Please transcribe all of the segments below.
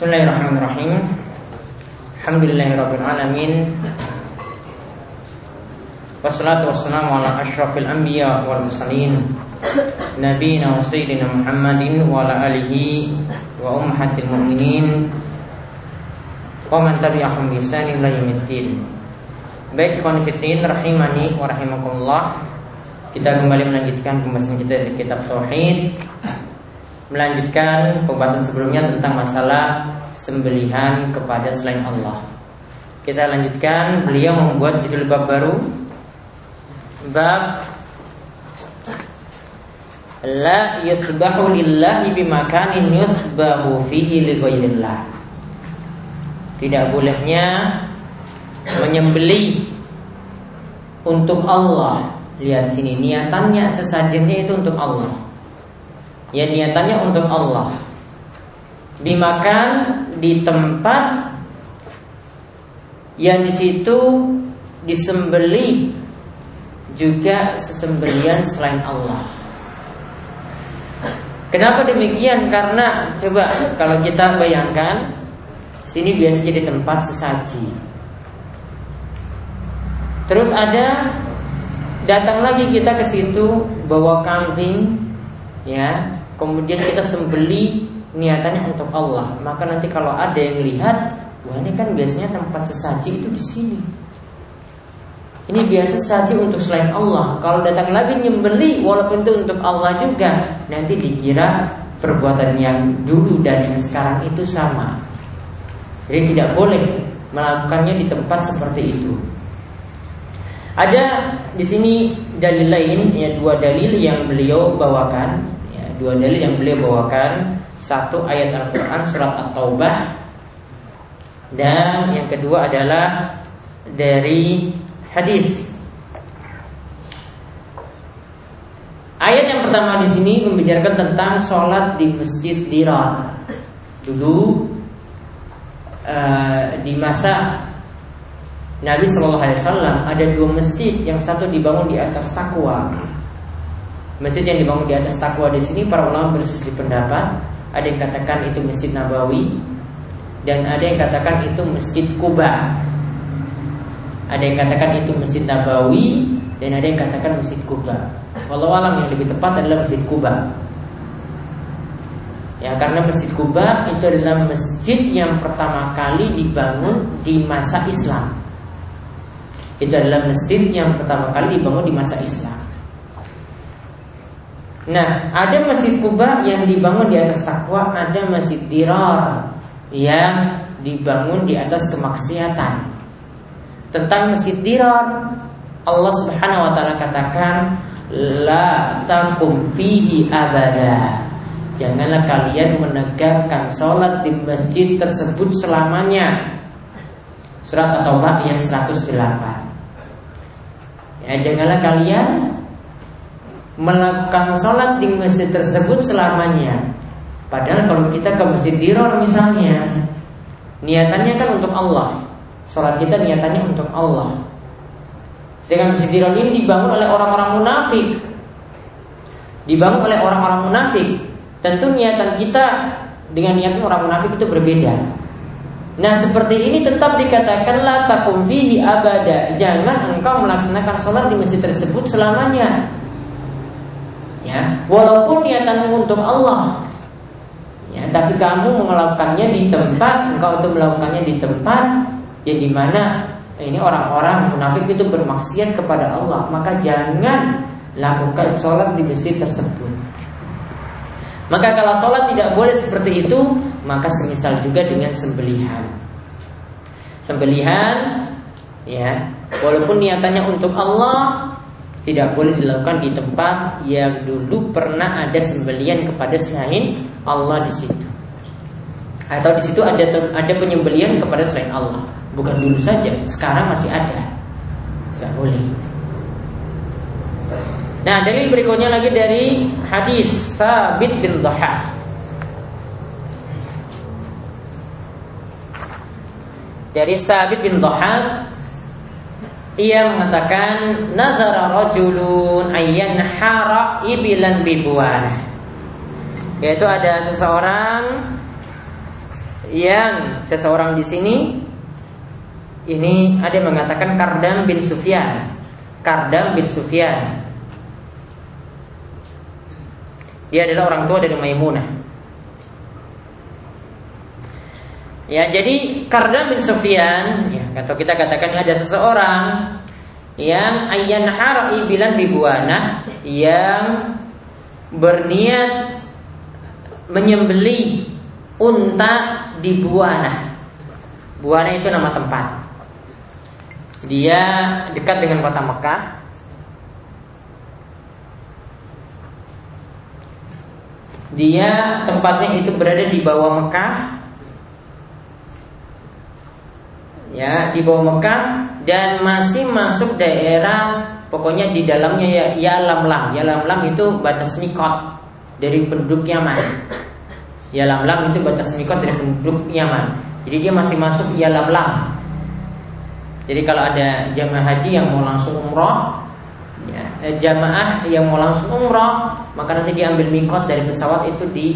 Bismillahirrahmanirrahim. Alhamdulillahirabbil alamin. Wassalatu wassalamu ala asyrafil anbiya wal mursalin nabiyina wa sayyidina Muhammadin wa ala alihi wa ummahatil mu'minin wa man tabi'ahum bi ihsanin ila yaumiddin. Baik fillah rahimani wa rahimakumullah. Kita kembali melanjutkan pembahasan kita di kitab tauhid melanjutkan pembahasan sebelumnya tentang masalah sembelihan kepada selain Allah. Kita lanjutkan, beliau membuat judul bab baru bab la yusbahu lillahi bimakanin yusbahu fihi li Tidak bolehnya menyembeli untuk Allah. Lihat sini niatannya sesajennya itu untuk Allah Ya niatannya untuk Allah Dimakan di tempat Yang di situ disembeli juga sesembelian selain Allah. Kenapa demikian? Karena coba kalau kita bayangkan sini biasa jadi tempat sesaji. Terus ada datang lagi kita ke situ bawa kambing ya kemudian kita sembeli niatannya untuk Allah, maka nanti kalau ada yang lihat, wah ini kan biasanya tempat sesaji itu di sini. Ini biasa saji untuk selain Allah. Kalau datang lagi nyembeli, walaupun itu untuk Allah juga, nanti dikira perbuatan yang dulu dan yang sekarang itu sama. Jadi tidak boleh melakukannya di tempat seperti itu. Ada di sini dalil lain, ya dua dalil yang beliau bawakan dua dalil yang beliau bawakan. Satu ayat Al-Quran surat At-Taubah. Dan yang kedua adalah dari hadis. Ayat yang pertama di sini membicarakan tentang sholat di masjid Dirar. Dulu uh, di masa Nabi Shallallahu Alaihi Wasallam ada dua masjid, yang satu dibangun di atas takwa, Masjid yang dibangun di atas takwa di sini para ulama berselisih pendapat. Ada yang katakan itu Masjid Nabawi dan ada yang katakan itu Masjid Kuba. Ada yang katakan itu Masjid Nabawi dan ada yang katakan Masjid Kuba. Walau alam yang lebih tepat adalah Masjid Kuba. Ya karena Masjid Kuba itu adalah masjid yang pertama kali dibangun di masa Islam. Itu adalah masjid yang pertama kali dibangun di masa Islam. Nah, ada masjid Kuba yang dibangun di atas takwa, ada masjid Dirar yang dibangun di atas kemaksiatan. Tentang masjid Dirar, Allah Subhanahu wa taala katakan, "La takum fihi abada." Janganlah kalian menegakkan sholat di masjid tersebut selamanya. Surat At-Taubah ayat 108. Ya, janganlah kalian melakukan sholat di masjid tersebut selamanya. Padahal kalau kita ke masjid Diror misalnya, niatannya kan untuk Allah. Sholat kita niatannya untuk Allah. Sedangkan masjid Diror ini dibangun oleh orang-orang munafik. Dibangun oleh orang-orang munafik. Tentu niatan kita dengan niatan orang munafik itu berbeda. Nah seperti ini tetap dikatakan la takum abada. Jangan engkau melaksanakan sholat di masjid tersebut selamanya ya walaupun niatanmu untuk Allah. Ya tapi kamu melakukannya di tempat engkau itu melakukannya di tempat ya di mana ini orang-orang munafik itu bermaksiat kepada Allah. Maka jangan lakukan sholat di masjid tersebut. Maka kalau sholat tidak boleh seperti itu maka semisal juga dengan sembelihan. Sembelihan ya walaupun niatannya untuk Allah tidak boleh dilakukan di tempat yang dulu pernah ada sembelian kepada selain Allah di situ. Atau di situ ada ada penyembelian kepada selain Allah. Bukan dulu saja, sekarang masih ada. Tidak boleh. Nah, dalil berikutnya lagi dari hadis Sabit bin Dhahak. Dari Sabit bin Dhahak ia mengatakan nazara rajulun ayyan hara ibilan bibuan yaitu ada seseorang yang seseorang di sini ini ada yang mengatakan Kardam bin Sufyan. Kardam bin Sufyan. Dia adalah orang tua dari Maimunah. Ya, jadi Kardam bin Sufyan, ya, atau kita katakan ada seseorang yang ayyan harai bilan bibuana yang berniat menyembeli unta di Buana. Buana itu nama tempat. Dia dekat dengan kota Mekah. Dia tempatnya itu berada di bawah Mekah. Ya, di bawah Mekah dan masih masuk daerah pokoknya di dalamnya ya Yalamlam. Yalamlam itu batas mikot dari penduduk Yaman. Yalamlam itu batas mikot dari penduduk Yaman. Jadi dia masih masuk Yalamlam. Jadi kalau ada jamaah haji yang mau langsung umroh, ya, eh, jamaah yang mau langsung umroh, maka nanti diambil mikot dari pesawat itu di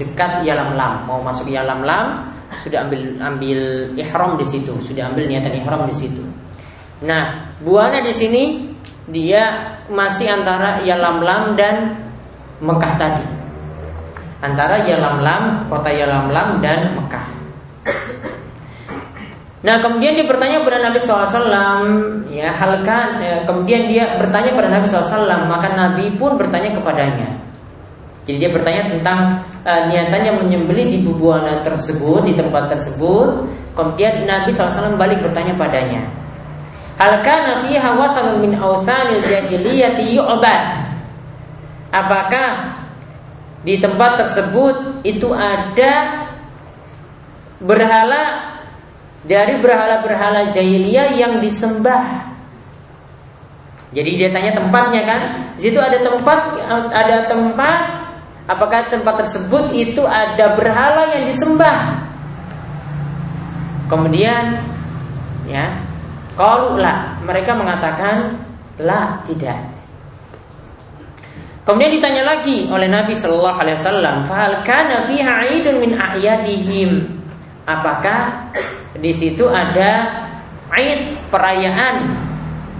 dekat Yalamlam. Mau masuk Yalamlam, sudah ambil ambil ihram di situ, sudah ambil niatan ihram di situ. Nah, buahnya di sini dia masih antara Yalamlam dan Mekah tadi antara Yalamlam, kota Yalamlam dan Mekah. Nah kemudian dia bertanya kepada Nabi SAW ya halkan ya, kemudian dia bertanya kepada Nabi SAW maka Nabi pun bertanya kepadanya. Jadi dia bertanya tentang uh, niatannya menyembelih di bubuanan tersebut di tempat tersebut. Kemudian Nabi SAW balik bertanya padanya. Fiha min awthanil jahiliyati yu'bad. Apakah di tempat tersebut itu ada berhala dari berhala-berhala jahiliyah yang disembah. Jadi dia tanya tempatnya kan? Di situ ada tempat ada tempat apakah tempat tersebut itu ada berhala yang disembah? Kemudian ya, kalau mereka mengatakan lah tidak. Kemudian ditanya lagi oleh Nabi Shallallahu Alaihi Wasallam, "Fahal kana fiha aidun min a'yadihim?" Apakah di situ ada aid perayaan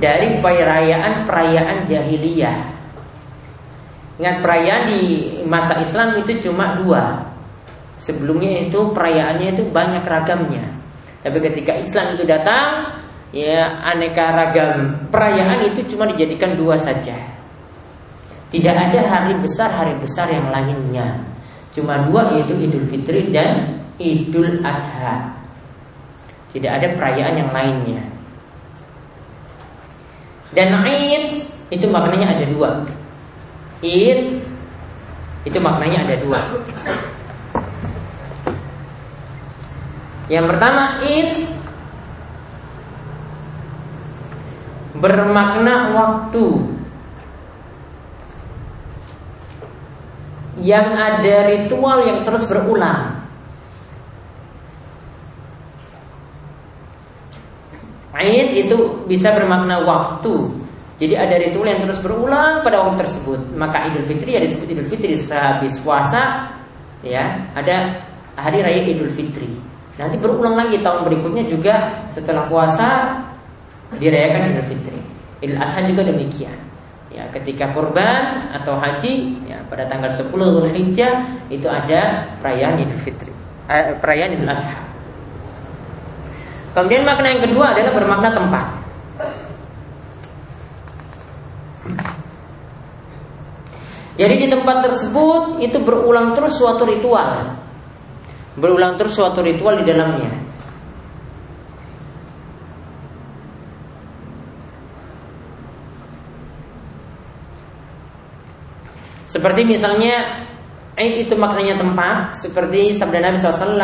dari perayaan-perayaan jahiliyah? Ingat perayaan di masa Islam itu cuma dua. Sebelumnya itu perayaannya itu banyak ragamnya. Tapi ketika Islam itu datang, ya aneka ragam perayaan itu cuma dijadikan dua saja. Tidak ada hari besar hari besar yang lainnya. Cuma dua yaitu Idul Fitri dan Idul Adha. Tidak ada perayaan yang lainnya. Dan Id itu maknanya ada dua. Id itu maknanya ada dua. Yang pertama Id bermakna waktu yang ada ritual yang terus berulang. Aid itu bisa bermakna waktu. Jadi ada ritual yang terus berulang pada waktu tersebut. Maka Idul Fitri ya disebut Idul Fitri sehabis puasa, ya ada hari raya Idul Fitri. Nanti berulang lagi tahun berikutnya juga setelah puasa dirayakan Idul Fitri. Idul Adha juga demikian. Ya, ketika kurban atau haji ya, pada tanggal 10 Zulhijjah itu ada perayaan Idul Fitri, eh, perayaan Idul Adha. Kemudian makna yang kedua adalah bermakna tempat. Jadi di tempat tersebut itu berulang terus suatu ritual. Berulang terus suatu ritual di dalamnya. Seperti misalnya Aid itu maknanya tempat Seperti sabda Nabi SAW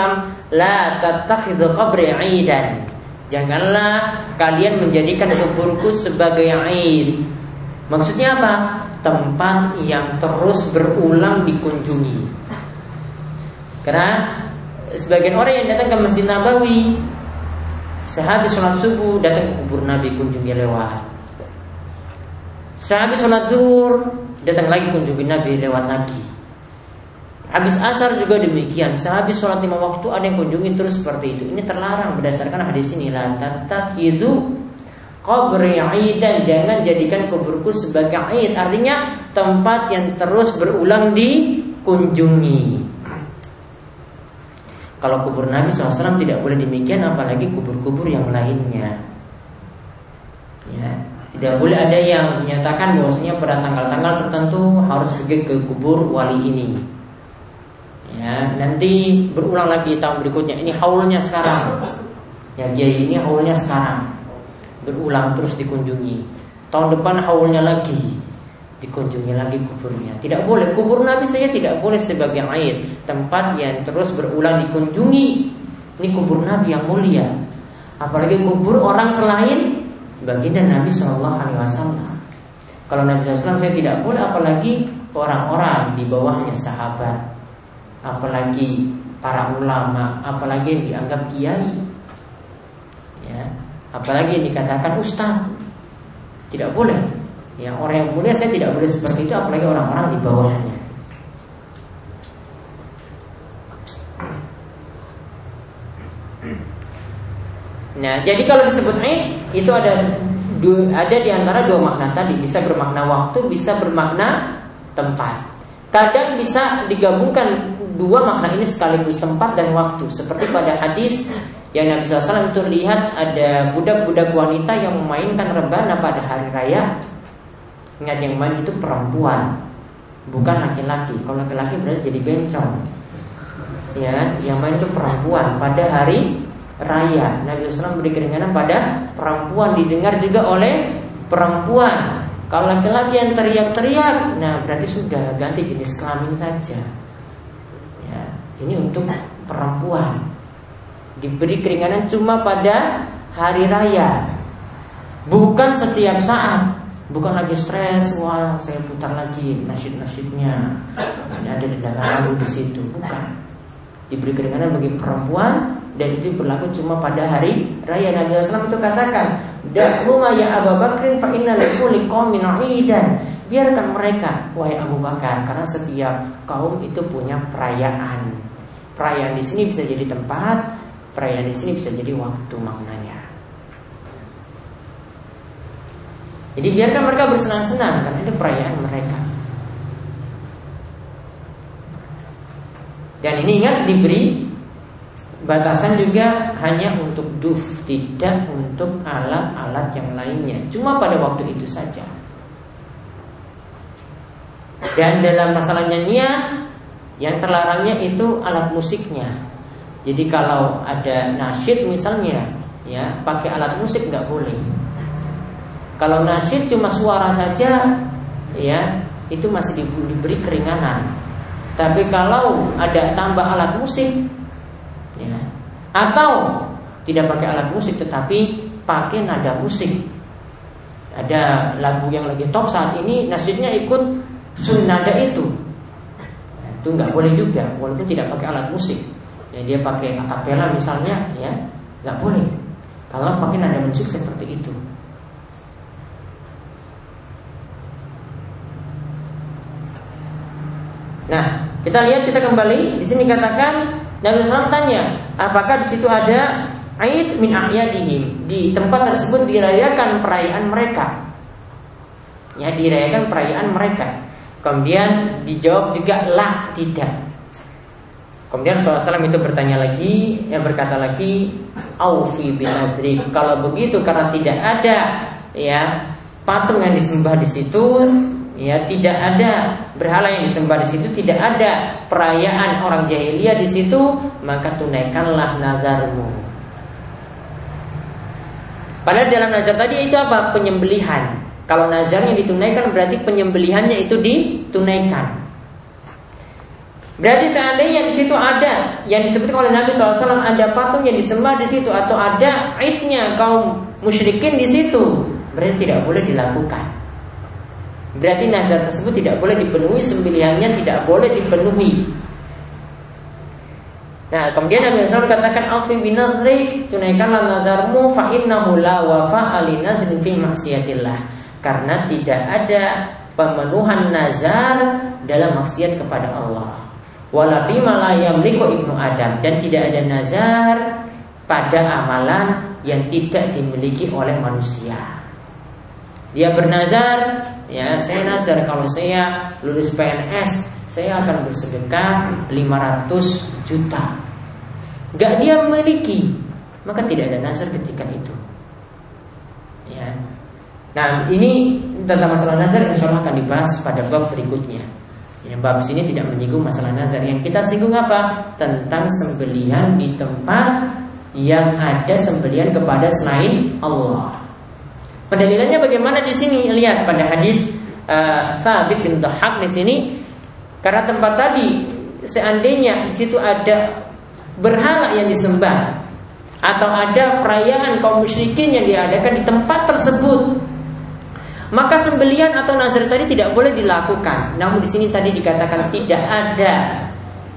La tattakhidhu qabri aidan Janganlah kalian menjadikan kuburku sebagai aid Maksudnya apa? Tempat yang terus berulang dikunjungi Karena Sebagian orang yang datang ke Masjid Nabawi Sehabis sholat subuh Datang ke kubur Nabi kunjungi lewat Sehabis sholat zuhur datang lagi kunjungi Nabi lewat lagi. Habis asar juga demikian. Sehabis sholat lima waktu ada yang kunjungi terus seperti itu. Ini terlarang berdasarkan hadis ini. La tatakhidu qabri dan jangan jadikan kuburku sebagai aid. Artinya tempat yang terus berulang dikunjungi. Kalau kubur Nabi SAW tidak boleh demikian, apalagi kubur-kubur yang lainnya. Ya, tidak boleh ada yang menyatakan bahwasanya pada tanggal-tanggal tertentu harus pergi ke kubur wali ini Ya, nanti berulang lagi tahun berikutnya. Ini haulnya sekarang. Ya, kiai ini haulnya sekarang. Berulang terus dikunjungi. Tahun depan haulnya lagi dikunjungi lagi kuburnya. Tidak boleh kubur Nabi saya tidak boleh sebagai air tempat yang terus berulang dikunjungi. Ini kubur Nabi yang mulia. Apalagi kubur orang selain baginda Nabi Shallallahu Alaihi Wasallam. Kalau Nabi SAW saya tidak boleh apalagi orang-orang di bawahnya sahabat apalagi para ulama, apalagi yang dianggap kiai, ya, apalagi yang dikatakan ustaz, tidak boleh. Ya, orang yang mulia saya tidak boleh seperti itu, apalagi orang-orang di bawahnya. Nah, jadi kalau disebut aid itu ada ada di antara dua makna tadi, bisa bermakna waktu, bisa bermakna tempat. Kadang bisa digabungkan dua makna ini sekaligus tempat dan waktu seperti pada hadis yang Nabi SAW itu lihat ada budak-budak wanita yang memainkan rebana pada hari raya. Ingat yang main itu perempuan bukan laki-laki. Kalau laki-laki berarti jadi bencong. Ya yang main itu perempuan pada hari raya. Nabi SAW beri keringanan pada perempuan didengar juga oleh perempuan. Kalau laki-laki yang teriak-teriak nah berarti sudah ganti jenis kelamin saja. Ini untuk perempuan Diberi keringanan cuma pada hari raya. Bukan setiap saat. Bukan lagi stres Wah saya putar lagi nasyid-nasyidnya Ini ada dendangan lalu di situ. Bukan. Diberi keringanan bagi perempuan Dan itu berlaku cuma pada hari raya. Nabi SAW itu katakan Da'huma ya Abu Bakrin fa inna Biarkan mereka wahai Abu Bakar karena setiap kaum itu punya perayaan. Perayaan di sini bisa jadi tempat, perayaan di sini bisa jadi waktu maknanya. Jadi biarkan mereka bersenang-senang karena itu perayaan mereka. Dan ini ingat diberi batasan juga hanya untuk duf, tidak untuk alat-alat yang lainnya. Cuma pada waktu itu saja. Dan dalam masalah nyanyian yang terlarangnya itu alat musiknya. Jadi kalau ada nasyid misalnya, ya pakai alat musik nggak boleh. Kalau nasyid cuma suara saja, ya itu masih diberi keringanan. Tapi kalau ada tambah alat musik, ya atau tidak pakai alat musik tetapi pakai nada musik. Ada lagu yang lagi top saat ini, nasyidnya ikut nada itu itu nggak boleh juga walaupun tidak pakai alat musik ya dia pakai akapela misalnya ya nggak boleh. Kalau pakai nada musik seperti itu. Nah, kita lihat kita kembali. Di sini katakan Nabi SAW tanya, apakah di situ ada Aid min a'yadihim? Di tempat tersebut dirayakan perayaan mereka. Ya dirayakan perayaan mereka. Kemudian dijawab juga lah tidak. Kemudian Rasulullah itu bertanya lagi, yang berkata lagi, Aufi bin Adrik. Kalau begitu karena tidak ada ya patung yang disembah di situ, ya tidak ada berhala yang disembah di situ, tidak ada perayaan orang jahiliyah di situ, maka tunaikanlah nazarmu. Padahal dalam nazar tadi itu apa? Penyembelihan. Kalau nazarnya ditunaikan berarti penyembelihannya itu ditunaikan. Berarti seandainya di situ ada yang disebutkan oleh Nabi SAW ada patung yang disembah di situ atau ada aidnya kaum musyrikin di situ, berarti tidak boleh dilakukan. Berarti nazar tersebut tidak boleh dipenuhi, sembelihannya tidak boleh dipenuhi. Nah, kemudian Nabi SAW katakan Alfi binazri tunaikanlah nazarmu fa innahu la wafa ali nazrin fi maksiatillah karena tidak ada pemenuhan nazar dalam maksiat kepada Allah. Yamliku ibnu Adam dan tidak ada nazar pada amalan yang tidak dimiliki oleh manusia. Dia bernazar, ya saya nazar kalau saya lulus PNS saya akan bersedekah 500 juta. Gak dia memiliki, maka tidak ada nazar ketika itu. Ya. Nah ini tentang masalah nazar insya Allah akan dibahas pada bab berikutnya. Yang bab sini tidak menyinggung masalah nazar. Yang kita singgung apa? Tentang sembelihan di tempat yang ada sembelihan kepada selain Allah. Pendalilannya bagaimana di sini? Lihat pada hadis uh, Sabit bin Dhahak di sini karena tempat tadi seandainya di situ ada berhala yang disembah atau ada perayaan kaum musyrikin yang diadakan di tempat tersebut maka sembelian atau nazar tadi tidak boleh dilakukan. Namun di sini tadi dikatakan tidak ada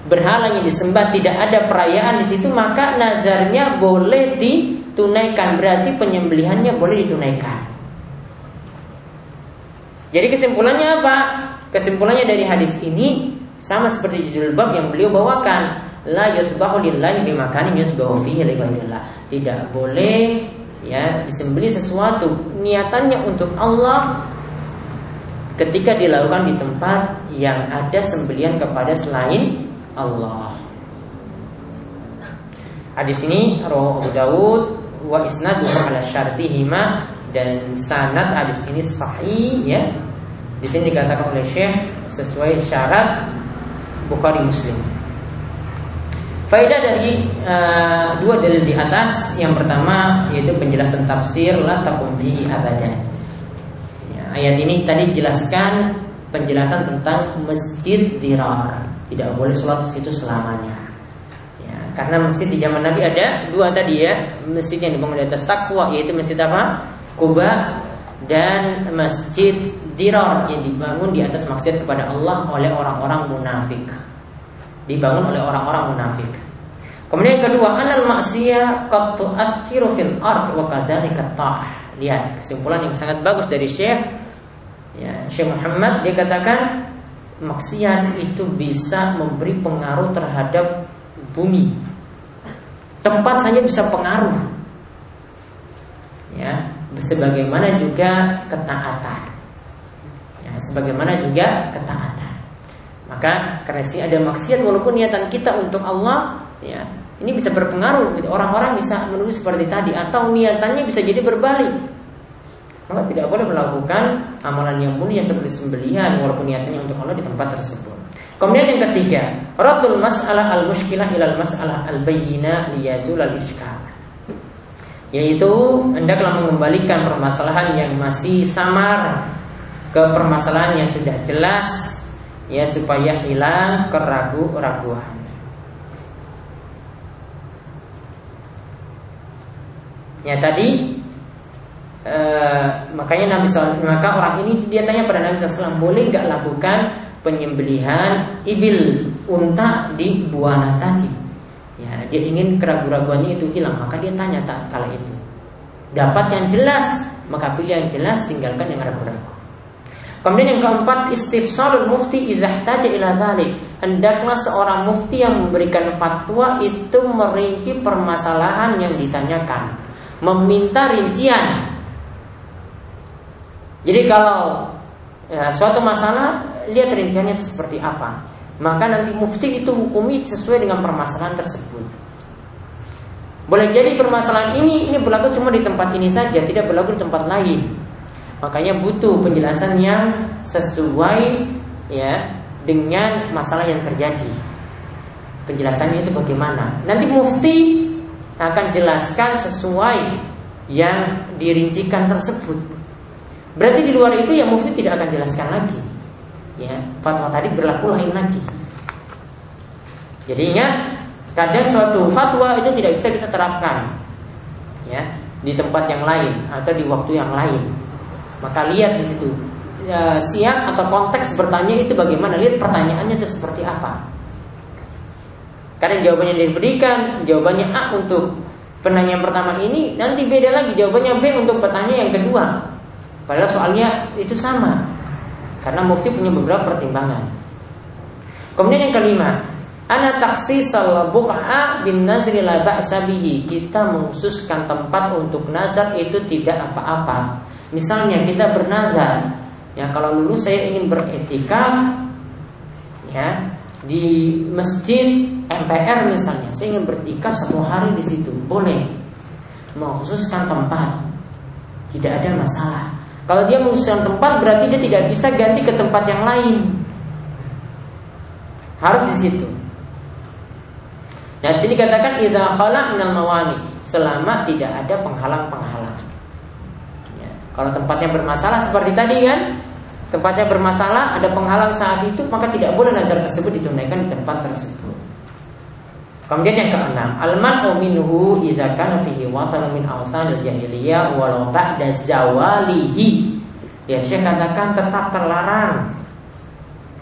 berhala yang disembah, tidak ada perayaan di situ, maka nazarnya boleh ditunaikan. Berarti penyembelihannya boleh ditunaikan. Jadi kesimpulannya apa? Kesimpulannya dari hadis ini sama seperti judul bab yang beliau bawakan. La yusbahu lillahi bimakanin yusbahu fihi Tidak boleh ya disembeli sesuatu niatannya untuk Allah ketika dilakukan di tempat yang ada sembelian kepada selain Allah. Hadis ini Rawahu Abu Dawud wa isnaduhu ala syartihima dan sanad hadis ini sahih ya. Di sini dikatakan oleh Syekh sesuai syarat Bukhari Muslim. Faedah dari uh, dua dalil di atas yang pertama yaitu penjelasan tafsir la takum fihi abadan. Ya, ayat ini tadi jelaskan penjelasan tentang masjid dirar. Tidak boleh sholat di situ selamanya. Ya, karena masjid di zaman Nabi ada dua tadi ya, masjid yang dibangun di atas takwa yaitu masjid apa? Kuba dan masjid dirar yang dibangun di atas maksiat kepada Allah oleh orang-orang munafik dibangun oleh orang-orang munafik. Kemudian yang kedua, anal maksiyah qad tu'athiru fil ard wa kadzalika ta'ah. Lihat kesimpulan yang sangat bagus dari Syekh ya, Syekh Muhammad dia katakan maksiat itu bisa memberi pengaruh terhadap bumi. Tempat saja bisa pengaruh. Ya, sebagaimana juga ketaatan. Ya, sebagaimana juga ketaatan. Maka karena sih ada maksiat walaupun niatan kita untuk Allah ya ini bisa berpengaruh orang-orang bisa menuduh seperti tadi atau niatannya bisa jadi berbalik. Maka tidak boleh melakukan amalan yang mulia seperti sembelihan walaupun niatannya untuk Allah di tempat tersebut. Kemudian yang ketiga radul mas'alah al muskilah ilal mas'alah al bayyina liyazul al iskal yaitu hendaklah mengembalikan permasalahan yang masih samar ke permasalahan yang sudah jelas ya supaya hilang keraguan-raguan. Ya tadi e, makanya Nabi SAW, maka orang ini dia tanya pada Nabi SAW boleh nggak lakukan penyembelihan ibil unta di buana tadi? Ya dia ingin keraguan-raguannya itu hilang maka dia tanya tak kala itu. Dapat yang jelas maka pilih yang jelas tinggalkan yang ragu-ragu. Kemudian yang keempat istifsalul mufti izahtaja ila dhalik. Hendaklah seorang mufti yang memberikan fatwa itu merinci permasalahan yang ditanyakan, meminta rincian. Jadi kalau ya, suatu masalah lihat rinciannya itu seperti apa, maka nanti mufti itu hukumi sesuai dengan permasalahan tersebut. Boleh jadi permasalahan ini ini berlaku cuma di tempat ini saja, tidak berlaku di tempat lain. Makanya butuh penjelasan yang sesuai ya dengan masalah yang terjadi. Penjelasannya itu bagaimana? Nanti mufti akan jelaskan sesuai yang dirincikan tersebut. Berarti di luar itu ya mufti tidak akan jelaskan lagi. Ya, fatwa tadi berlaku lain lagi. Jadi ingat, kadang suatu fatwa itu tidak bisa kita terapkan ya di tempat yang lain atau di waktu yang lain. Maka lihat di situ ya, siap atau konteks bertanya itu bagaimana? Lihat pertanyaannya itu seperti apa. Karena jawabannya diberikan, jawabannya A untuk penanya yang pertama ini, nanti beda lagi jawabannya B untuk pertanyaan yang kedua. Padahal soalnya itu sama. Karena mufti punya beberapa pertimbangan. Kemudian yang kelima, Ana taksisal buqa bin nazri la ba'sa bihi. Kita mengkhususkan tempat untuk nazar itu tidak apa-apa. Misalnya kita bernazar, ya kalau dulu saya ingin beretikaf ya di masjid MPR misalnya, saya ingin berikaf satu hari di situ, boleh. Mengkhususkan tempat, tidak ada masalah. Kalau dia mengkhususkan tempat berarti dia tidak bisa ganti ke tempat yang lain. Harus di situ. Dan sini katakan idza khala minal mawani, selama tidak ada penghalang-penghalang. Kalau tempatnya bermasalah seperti tadi kan, tempatnya bermasalah, ada penghalang saat itu, maka tidak boleh nazar tersebut ditunaikan di tempat tersebut. Kemudian yang keenam, al-man'u minhu idza kana fihi watan min awsanil jahiliyah walau ba'da zawalihi. Ya, Syekh katakan tetap terlarang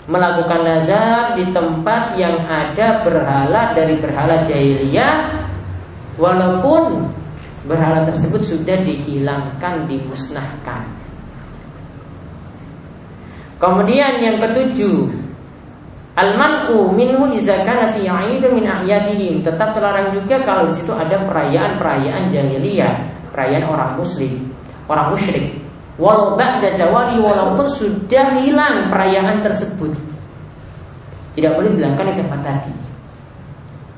melakukan nazar di tempat yang ada berhala dari berhala jahiliyah walaupun berhala tersebut sudah dihilangkan dimusnahkan. Kemudian yang ketujuh, al-man'u minhu idza kana fi min a'yadihim. Tetap terlarang juga kalau di situ ada perayaan-perayaan jahiliyah, perayaan orang muslim, orang musyrik. Walau ba'da zawali walaupun sudah hilang perayaan tersebut. Tidak boleh dilakukan di tempat tadi.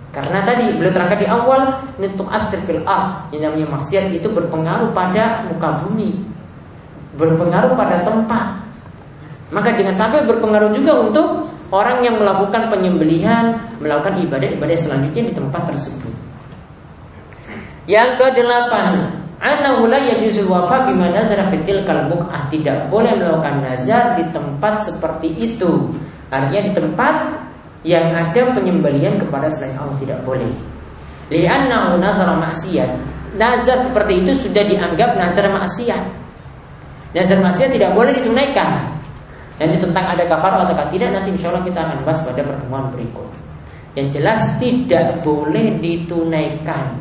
Karena tadi beliau terangkan di awal Nutuk asir fil ah Yang namanya maksiat itu berpengaruh pada muka bumi Berpengaruh pada tempat. Maka jangan sampai berpengaruh juga untuk Orang yang melakukan penyembelihan Melakukan ibadah-ibadah selanjutnya di tempat tersebut. Yang kedelapan Anahu la yajuzu wafa bima nazara fitil kalbuk'ah Tidak boleh melakukan nazar di tempat seperti itu. Artinya di tempat yang ada penyembelian kepada selain Allah tidak boleh. Liannahu nazara maksiat Nazar seperti itu sudah dianggap nazar maksiat Nazar maksiat tidak boleh ditunaikan. Dan tentang ada kafar atau tidak Nanti insya Allah kita akan bahas pada pertemuan berikut. Yang jelas tidak boleh ditunaikan.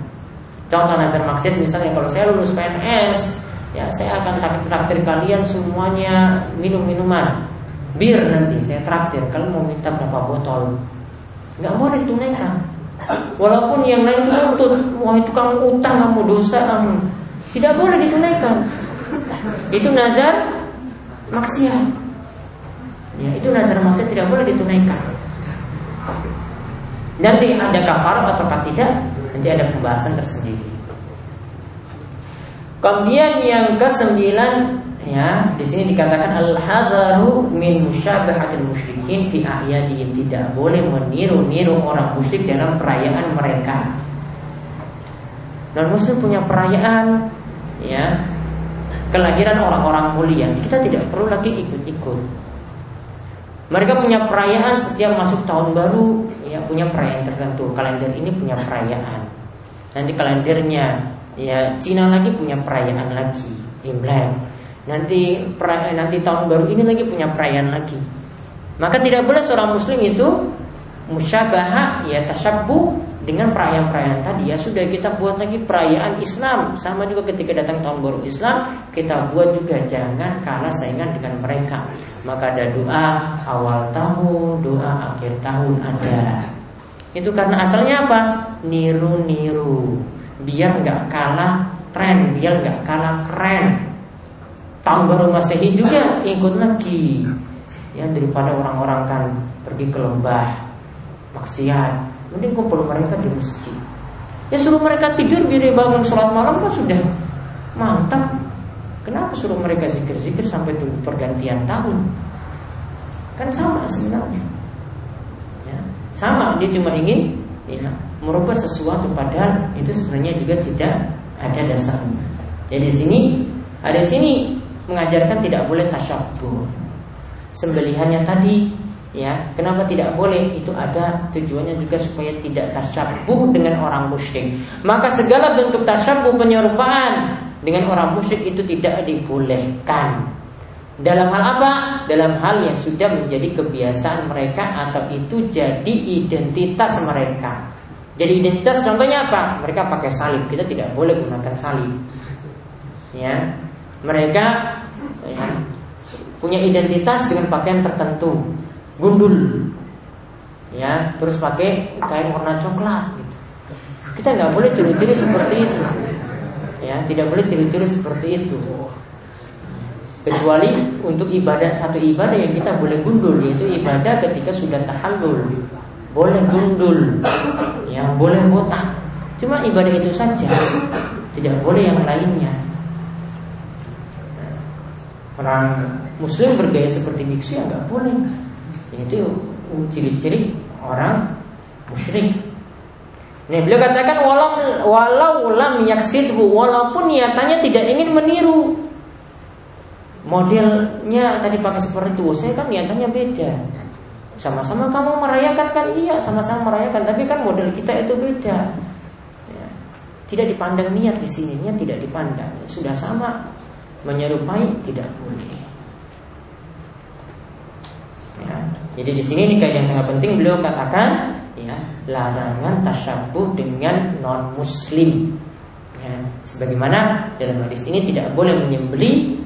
Contoh nazar maksiat misalnya kalau saya lulus PNS, ya saya akan traktir kalian semuanya minum minuman bir nanti saya traktir kalian mau minta berapa botol. Nggak boleh ditunaikan. Walaupun yang lain tuntut wah itu kamu utang kamu dosa kamu. Tidak boleh ditunaikan. Itu nazar maksiat. Ya itu nazar maksiat tidak boleh ditunaikan. Nanti ada kafar atau tidak Nanti ada pembahasan tersendiri. Kemudian yang kesembilan ya di sini dikatakan al hadaru min musyabahatil musyrikin fi a'yadihim tidak boleh meniru-niru orang musyrik dalam perayaan mereka. Non muslim punya perayaan ya kelahiran orang-orang mulia. Kita tidak perlu lagi ikut-ikut. Mereka punya perayaan setiap masuk tahun baru, ya punya perayaan tertentu. Kalender ini punya perayaan. Nanti kalendernya ya Cina lagi punya perayaan lagi, Imlek. Nanti nanti tahun baru ini lagi punya perayaan lagi. Maka tidak boleh seorang muslim itu musyabahah ya tasabbu dengan perayaan-perayaan tadi. Ya sudah kita buat lagi perayaan Islam. Sama juga ketika datang tahun baru Islam kita buat juga jangan kalah saingan dengan mereka. Maka ada doa awal tahun doa akhir tahun ada. Itu karena asalnya apa? Niru-niru. Biar nggak kalah tren biar nggak kalah keren baru masehi juga ikut lagi ya daripada orang-orang kan pergi ke lembah maksiat Mending kumpul mereka di masjid. Ya suruh mereka tidur biar bangun sholat malam kan sudah mantap. Kenapa suruh mereka zikir-zikir sampai pergantian tahun? Kan sama sebenarnya. Ya, sama dia cuma ingin ya merubah sesuatu padahal itu sebenarnya juga tidak ada dasarnya. Jadi di sini ada sini mengajarkan tidak boleh tasyabbuh. Sembelihannya tadi ya kenapa tidak boleh? Itu ada tujuannya juga supaya tidak tasyabuh dengan orang musyrik. Maka segala bentuk tasyabuh penyerupaan dengan orang musyrik itu tidak dibolehkan. Dalam hal apa? Dalam hal yang sudah menjadi kebiasaan mereka atau itu jadi identitas mereka. Jadi identitas contohnya apa? Mereka pakai salib. Kita tidak boleh gunakan salib. Ya mereka ya, punya identitas dengan pakaian tertentu. Gundul. ya terus pakai kain warna coklat gitu. kita nggak boleh tiru-tiru seperti itu. Ya tidak boleh tiru-tiru seperti itu. Kecuali untuk ibadah satu ibadah yang kita boleh gundul yaitu ibadah ketika sudah tahallul. Boleh gundul. Yang boleh botak. Cuma ibadah itu saja. Tidak boleh yang lainnya orang muslim bergaya seperti biksu ya nggak boleh. Itu ciri-ciri orang musyrik. Nih beliau katakan walau walau lam yaksidhu walaupun niatannya tidak ingin meniru. Modelnya tadi pakai seperti itu saya kan niatannya beda. Sama-sama kamu merayakan kan? Iya sama-sama merayakan tapi kan model kita itu beda. Ya. tidak dipandang niat di sini niat tidak dipandang. Sudah sama menyerupai tidak boleh ya. jadi di sini ini kaidah yang sangat penting beliau katakan ya larangan tasyabuh dengan non muslim ya. sebagaimana dalam hadis ini tidak boleh menyembeli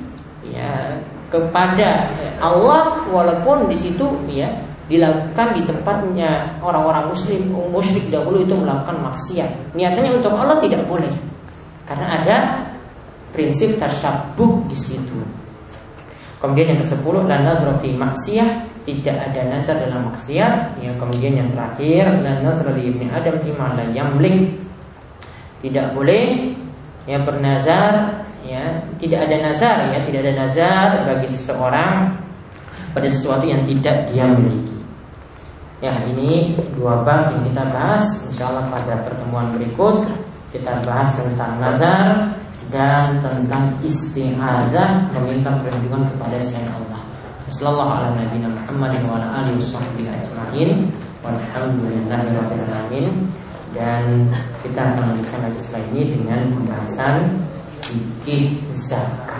ya kepada Allah walaupun di situ ya dilakukan di tempatnya orang-orang muslim musyrik dahulu itu melakukan maksiat niatnya untuk Allah tidak boleh karena ada prinsip tasyabuh di situ. Kemudian yang ke-10 dan nazar fi maksiyah. Tidak ada nazar dalam maksiat. Ya kemudian yang terakhir dan nazar di ibni adam fi yamlik. Tidak boleh ya bernazar ya tidak ada nazar ya tidak ada nazar bagi seseorang pada sesuatu yang tidak dia miliki. Ya ini dua bab yang kita bahas. Insya Allah pada pertemuan berikut kita bahas tentang nazar dan tentang isti'adzah meminta perlindungan kepada selain Allah. Alamin. Dan kita akan lanjutkan lagi setelah ini dengan pembahasan fikih zakat.